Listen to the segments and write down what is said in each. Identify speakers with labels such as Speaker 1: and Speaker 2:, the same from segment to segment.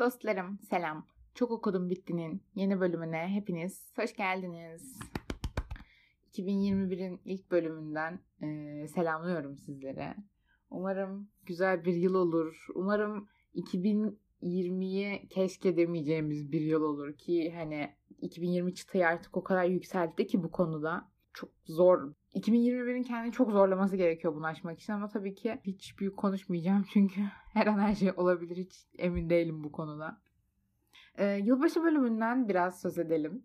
Speaker 1: Dostlarım selam. Çok okudum bittinin yeni bölümüne hepiniz hoş geldiniz. 2021'in ilk bölümünden e, selamlıyorum sizlere. Umarım güzel bir yıl olur. Umarım 2020'yi keşke demeyeceğimiz bir yıl olur ki hani 2020 çıtayı artık o kadar yükseltti ki bu konuda. Çok zor. 2021'in kendini çok zorlaması gerekiyor bunu aşmak için ama tabii ki hiç büyük konuşmayacağım çünkü her an her şey olabilir. Hiç emin değilim bu konuda. Ee, yılbaşı bölümünden biraz söz edelim.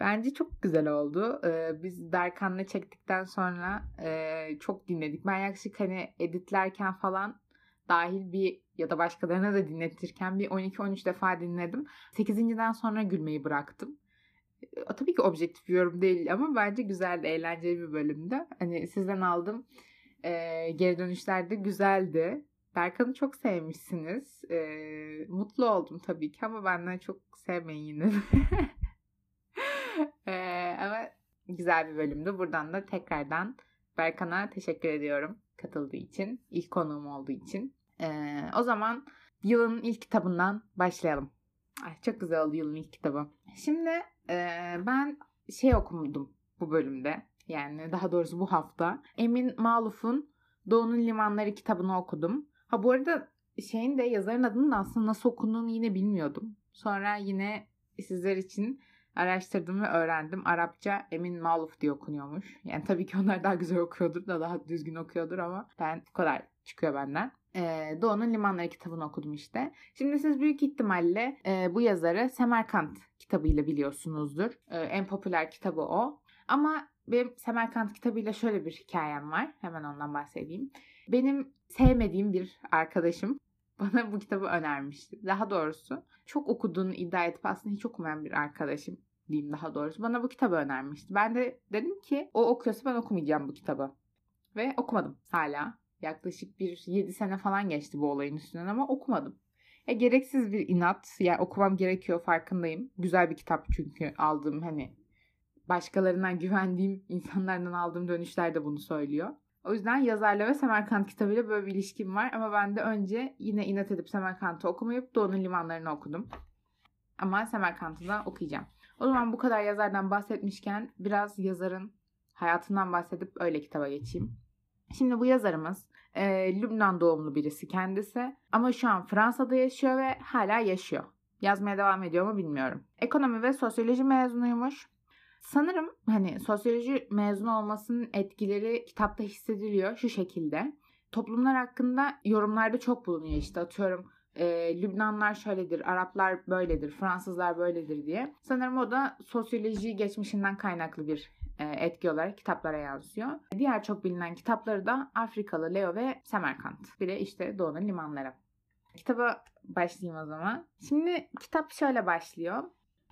Speaker 1: Bence çok güzel oldu. Ee, biz Berkan'la çektikten sonra e, çok dinledik. Ben yaklaşık hani editlerken falan dahil bir ya da başkalarına da dinletirken bir 12-13 defa dinledim. 8.den sonra gülmeyi bıraktım. E, tabii ki objektif yorum değil ama bence güzeldi, eğlenceli bir bölümdü. Hani sizden aldım. E, geri dönüşler de güzeldi. Berkan'ı çok sevmişsiniz. E, mutlu oldum tabii ki ama benden çok sevmeyin yine e, ama güzel bir bölümdü. Buradan da tekrardan Berkan'a teşekkür ediyorum katıldığı için. ilk konuğum olduğu için. E, o zaman yılın ilk kitabından başlayalım. Ay, çok güzel oldu yılın ilk kitabı. Şimdi ben şey okudum bu bölümde. Yani daha doğrusu bu hafta. Emin Maluf'un Doğu'nun Limanları kitabını okudum. Ha bu arada şeyin de yazarın adının da aslında nasıl okunduğunu yine bilmiyordum. Sonra yine sizler için araştırdım ve öğrendim. Arapça Emin Maluf diye okunuyormuş. Yani tabii ki onlar daha güzel okuyordur da daha düzgün okuyordur ama ben bu kadar çıkıyor benden. Ee, Doğu'nun Limanları kitabını okudum işte. Şimdi siz büyük ihtimalle e, bu yazarı Semerkant kitabıyla biliyorsunuzdur. E, en popüler kitabı o. Ama benim Semerkant kitabıyla şöyle bir hikayem var. Hemen ondan bahsedeyim. Benim sevmediğim bir arkadaşım bana bu kitabı önermişti. Daha doğrusu çok okuduğunu iddia edip aslında hiç okumayan bir arkadaşım diyeyim daha doğrusu. Bana bu kitabı önermişti. Ben de dedim ki o okuyorsa ben okumayacağım bu kitabı. Ve okumadım hala. Yaklaşık bir 7 sene falan geçti bu olayın üstünden ama okumadım. E, gereksiz bir inat. Yani okumam gerekiyor farkındayım. Güzel bir kitap çünkü aldığım hani başkalarından güvendiğim insanlardan aldığım dönüşler de bunu söylüyor. O yüzden yazarla ve Semerkant kitabıyla böyle bir ilişkim var. Ama ben de önce yine inat edip Semerkant'ı okumayıp Doğu'nun limanlarını okudum. Ama Semerkant'ı da okuyacağım. O zaman bu kadar yazardan bahsetmişken biraz yazarın hayatından bahsedip öyle kitaba geçeyim. Şimdi bu yazarımız e, Lübnan doğumlu birisi kendisi ama şu an Fransa'da yaşıyor ve hala yaşıyor. Yazmaya devam ediyor mu bilmiyorum. Ekonomi ve sosyoloji mezunuymuş. Sanırım hani sosyoloji mezun olmasının etkileri kitapta hissediliyor şu şekilde. Toplumlar hakkında yorumlarda çok bulunuyor işte atıyorum e, Lübnanlar şöyledir, Araplar böyledir, Fransızlar böyledir diye. Sanırım o da sosyoloji geçmişinden kaynaklı bir e, etki olarak kitaplara yansıyor. Diğer çok bilinen kitapları da Afrikalı Leo ve Semerkant. Bir de işte Doğu'nun limanları. Kitaba başlayayım o zaman. Şimdi kitap şöyle başlıyor.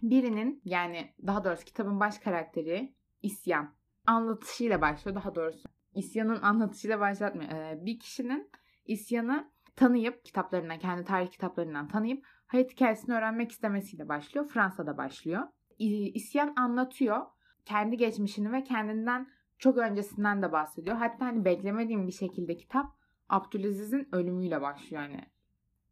Speaker 1: Birinin yani daha doğrusu kitabın baş karakteri isyan anlatışıyla başlıyor. Daha doğrusu isyanın anlatışıyla başlatmıyor. Ee, bir kişinin isyanı tanıyıp kitaplarından, kendi tarih kitaplarından tanıyıp hayat hikayesini öğrenmek istemesiyle başlıyor. Fransa'da başlıyor. İsyan anlatıyor kendi geçmişini ve kendinden çok öncesinden de bahsediyor. Hatta hani beklemediğim bir şekilde kitap Abdülaziz'in ölümüyle başlıyor yani.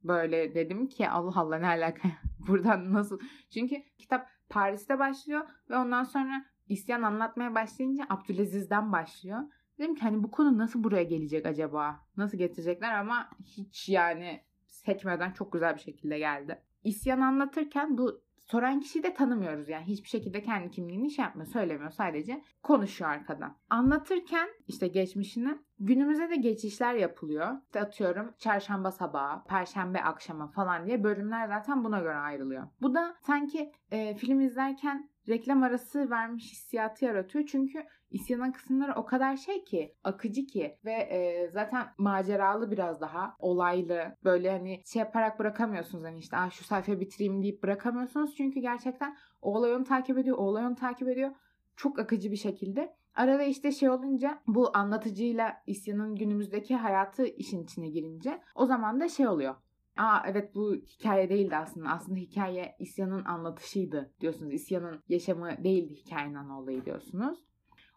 Speaker 1: Böyle dedim ki Allah Allah ne alaka buradan nasıl? Çünkü kitap Paris'te başlıyor ve ondan sonra isyan anlatmaya başlayınca Abdülaziz'den başlıyor. Dedim ki hani bu konu nasıl buraya gelecek acaba? Nasıl getirecekler ama hiç yani sekmeden çok güzel bir şekilde geldi. İsyan anlatırken bu soran kişiyi de tanımıyoruz yani hiçbir şekilde kendi kimliğini şey yapmıyor, söylemiyor sadece konuşuyor arkadan. Anlatırken işte geçmişini günümüze de geçişler yapılıyor. İşte atıyorum çarşamba sabahı, perşembe akşama falan diye bölümler zaten buna göre ayrılıyor. Bu da sanki e, film izlerken reklam arası vermiş hissiyatı yaratıyor. Çünkü isyanın kısımları o kadar şey ki, akıcı ki ve e, zaten maceralı biraz daha, olaylı. Böyle hani şey yaparak bırakamıyorsunuz hani işte ah şu sayfayı bitireyim deyip bırakamıyorsunuz. Çünkü gerçekten o olay onu takip ediyor, o olay onu takip ediyor. Çok akıcı bir şekilde. Arada işte şey olunca bu anlatıcıyla isyanın günümüzdeki hayatı işin içine girince o zaman da şey oluyor Aa evet bu hikaye değildi aslında. Aslında hikaye isyanın anlatışıydı diyorsunuz. İsyanın yaşamı değildi hikayenin olayı diyorsunuz.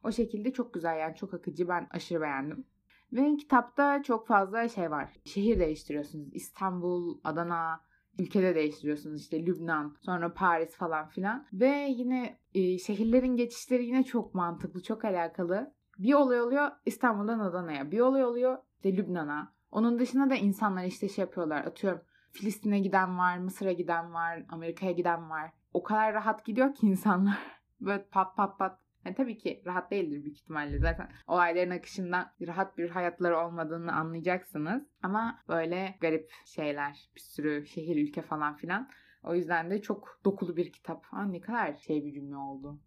Speaker 1: O şekilde çok güzel yani çok akıcı. Ben aşırı beğendim. Ve kitapta çok fazla şey var. Şehir değiştiriyorsunuz. İstanbul, Adana, ülkede değiştiriyorsunuz. İşte Lübnan sonra Paris falan filan. Ve yine e, şehirlerin geçişleri yine çok mantıklı çok alakalı. Bir olay oluyor İstanbul'dan Adana'ya. Bir olay oluyor işte Lübnan'a. Onun dışında da insanlar işte şey yapıyorlar. Atıyorum Filistin'e giden var Mısır'a giden var Amerika'ya giden var. O kadar rahat gidiyor ki insanlar. Böyle pat pat pat yani tabii ki rahat değildir büyük ihtimalle zaten olayların akışından rahat bir hayatları olmadığını anlayacaksınız. Ama böyle garip şeyler bir sürü şehir ülke falan filan. O yüzden de çok dokulu bir kitap. Aa, ne kadar şey bir cümle oldu.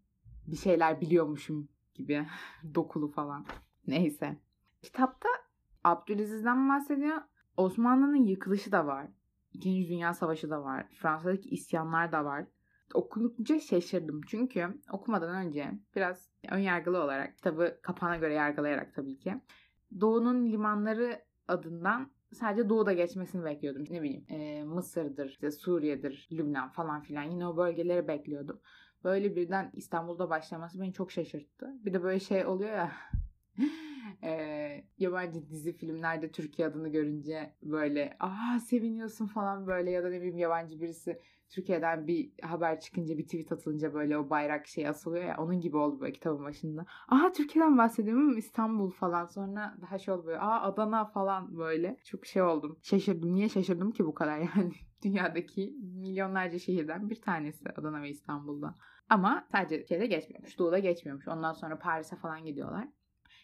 Speaker 1: Bir şeyler biliyormuşum gibi dokulu falan. Neyse. Kitapta Abdülaziz'den bahsediyor. Osmanlı'nın yıkılışı da var. İkinci Dünya Savaşı da var. Fransa'daki isyanlar da var okununca şaşırdım. Çünkü okumadan önce biraz ön yargılı olarak kitabı kapağına göre yargılayarak tabii ki Doğu'nun limanları adından sadece Doğu'da geçmesini bekliyordum. Ne bileyim e, Mısır'dır, işte Suriye'dir, Lübnan falan filan yine o bölgeleri bekliyordum. Böyle birden İstanbul'da başlaması beni çok şaşırttı. Bir de böyle şey oluyor ya e, yabancı dizi filmlerde Türkiye adını görünce böyle aa seviniyorsun falan böyle ya da ne bileyim yabancı birisi Türkiye'den bir haber çıkınca bir tweet atılınca böyle o bayrak şey asılıyor ya onun gibi oldu böyle kitabın başında. Aha Türkiye'den bahsediyorum İstanbul falan sonra daha şey oldu böyle aa Adana falan böyle çok şey oldum. Şaşırdım. Niye şaşırdım ki bu kadar yani? Dünyadaki milyonlarca şehirden bir tanesi Adana ve İstanbul'da. Ama sadece şeyde geçmiyormuş. Doğu'da geçmiyormuş. Ondan sonra Paris'e falan gidiyorlar.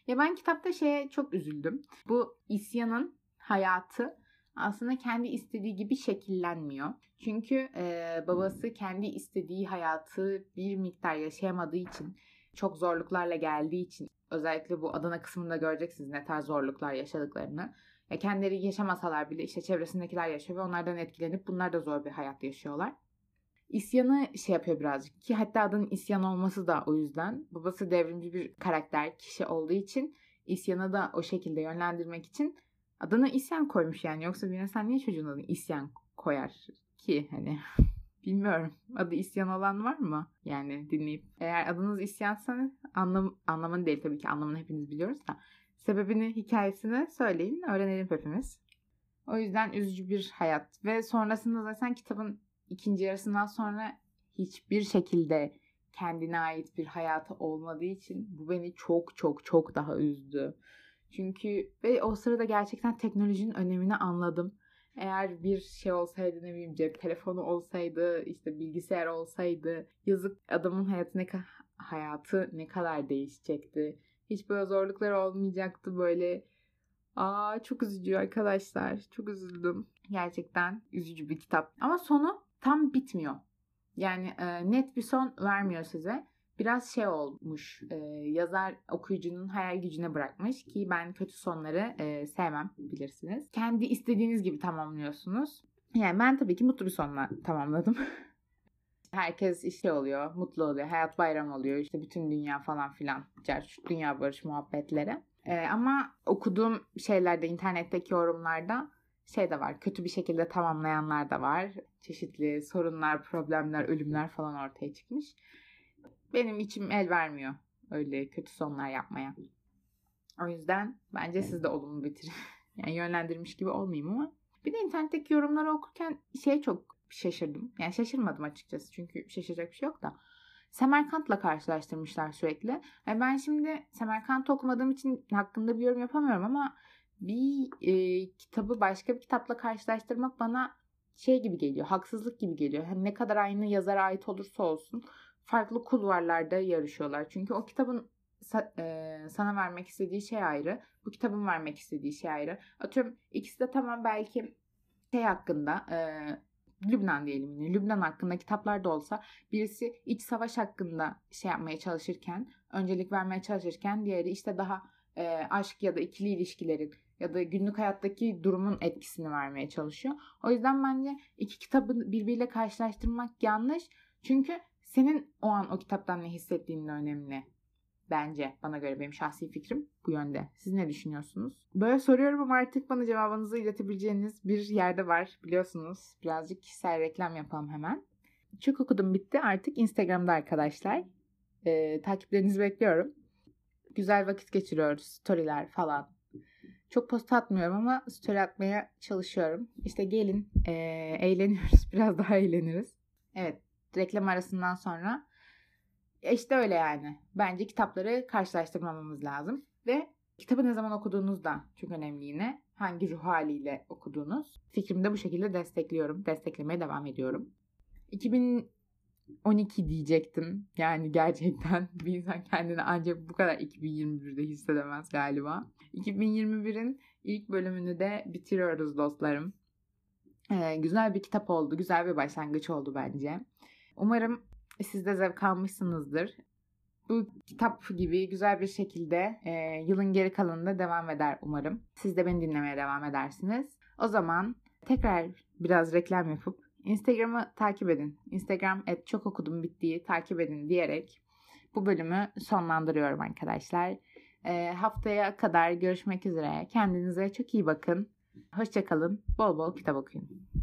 Speaker 1: Ya ben kitapta şeye çok üzüldüm. Bu isyanın hayatı aslında kendi istediği gibi şekillenmiyor. Çünkü e, babası kendi istediği hayatı bir miktar yaşayamadığı için, çok zorluklarla geldiği için, özellikle bu Adana kısmında göreceksiniz ne tarz zorluklar yaşadıklarını. Ya kendileri yaşamasalar bile işte çevresindekiler yaşıyor ve onlardan etkilenip bunlar da zor bir hayat yaşıyorlar. İsyanı şey yapıyor birazcık ki hatta adının isyan olması da o yüzden. Babası devrimci bir karakter, kişi olduğu için isyanı da o şekilde yönlendirmek için adına isyan koymuş yani. Yoksa bir insan niye çocuğun adını isyan koyar ki hani bilmiyorum. Adı isyan olan var mı? Yani dinleyip. Eğer adınız isyansa anlam, anlamını değil tabii ki anlamını hepiniz biliyoruz da. Sebebini, hikayesini söyleyin. Öğrenelim hepimiz. O yüzden üzücü bir hayat. Ve sonrasında zaten kitabın ikinci yarısından sonra hiçbir şekilde kendine ait bir hayatı olmadığı için bu beni çok çok çok daha üzdü. Çünkü ve o sırada gerçekten teknolojinin önemini anladım. Eğer bir şey olsaydı ne bileyim cep telefonu olsaydı işte bilgisayar olsaydı yazık adamın hayatı ne, hayatı ne kadar değişecekti. Hiç böyle zorluklar olmayacaktı böyle. Aa çok üzücü arkadaşlar. Çok üzüldüm. Gerçekten üzücü bir kitap. Ama sonu tam bitmiyor. Yani e, net bir son vermiyor size biraz şey olmuş e, yazar okuyucunun hayal gücüne bırakmış ki ben kötü sonları e, sevmem bilirsiniz. Kendi istediğiniz gibi tamamlıyorsunuz. Yani ben tabii ki mutlu bir sonla tamamladım. Herkes işte oluyor, mutlu oluyor, hayat bayram oluyor, işte bütün dünya falan filan, dünya barış muhabbetleri. Ee, ama okuduğum şeylerde, internetteki yorumlarda şey de var, kötü bir şekilde tamamlayanlar da var. Çeşitli sorunlar, problemler, ölümler falan ortaya çıkmış benim içim el vermiyor öyle kötü sonlar yapmaya. O yüzden bence siz de olumlu bitirin. yani yönlendirmiş gibi olmayayım ama. Bir de internetteki yorumları okurken şey çok şaşırdım. Yani şaşırmadım açıkçası çünkü şaşıracak bir şey yok da. Semerkant'la karşılaştırmışlar sürekli. Yani ben şimdi Semerkant okumadığım için hakkında bir yorum yapamıyorum ama bir e, kitabı başka bir kitapla karşılaştırmak bana şey gibi geliyor, haksızlık gibi geliyor. Hani ne kadar aynı yazara ait olursa olsun farklı kulvarlarda yarışıyorlar. Çünkü o kitabın e, sana vermek istediği şey ayrı. Bu kitabın vermek istediği şey ayrı. Atıyorum ikisi de tamam belki şey hakkında e, Lübnan diyelim yine. Lübnan hakkında kitaplar da olsa birisi iç savaş hakkında şey yapmaya çalışırken, öncelik vermeye çalışırken diğeri işte daha e, aşk ya da ikili ilişkilerin ya da günlük hayattaki durumun etkisini vermeye çalışıyor. O yüzden bence iki kitabı birbiriyle karşılaştırmak yanlış. Çünkü senin o an o kitaptan ne hissettiğinin önemli. Bence bana göre benim şahsi fikrim bu yönde. Siz ne düşünüyorsunuz? Böyle soruyorum ama artık bana cevabınızı iletebileceğiniz bir yerde var biliyorsunuz. Birazcık kişisel reklam yapalım hemen. Çok okudum bitti artık Instagram'da arkadaşlar. Ee, takiplerinizi bekliyorum. Güzel vakit geçiriyoruz. Storyler falan. Çok post atmıyorum ama story atmaya çalışıyorum. İşte gelin e, eğleniyoruz. Biraz daha eğleniriz. Evet reklam arasından sonra işte öyle yani. Bence kitapları karşılaştırmamamız lazım. Ve kitabı ne zaman okuduğunuz da çok önemli yine. Hangi ruh haliyle okuduğunuz. Fikrimi de bu şekilde destekliyorum. Desteklemeye devam ediyorum. 2012 diyecektim. Yani gerçekten bir insan kendini ancak bu kadar 2021'de hissedemez galiba. 2021'in ilk bölümünü de bitiriyoruz dostlarım. Ee, güzel bir kitap oldu. Güzel bir başlangıç oldu bence. Umarım siz de zevk almışsınızdır. Bu kitap gibi güzel bir şekilde e, yılın geri kalanında devam eder umarım. Siz de beni dinlemeye devam edersiniz. O zaman tekrar biraz reklam yapıp Instagram'ı takip edin. Instagram et çok okudum bittiği takip edin diyerek bu bölümü sonlandırıyorum arkadaşlar. E, haftaya kadar görüşmek üzere. Kendinize çok iyi bakın. Hoşçakalın. Bol bol kitap okuyun.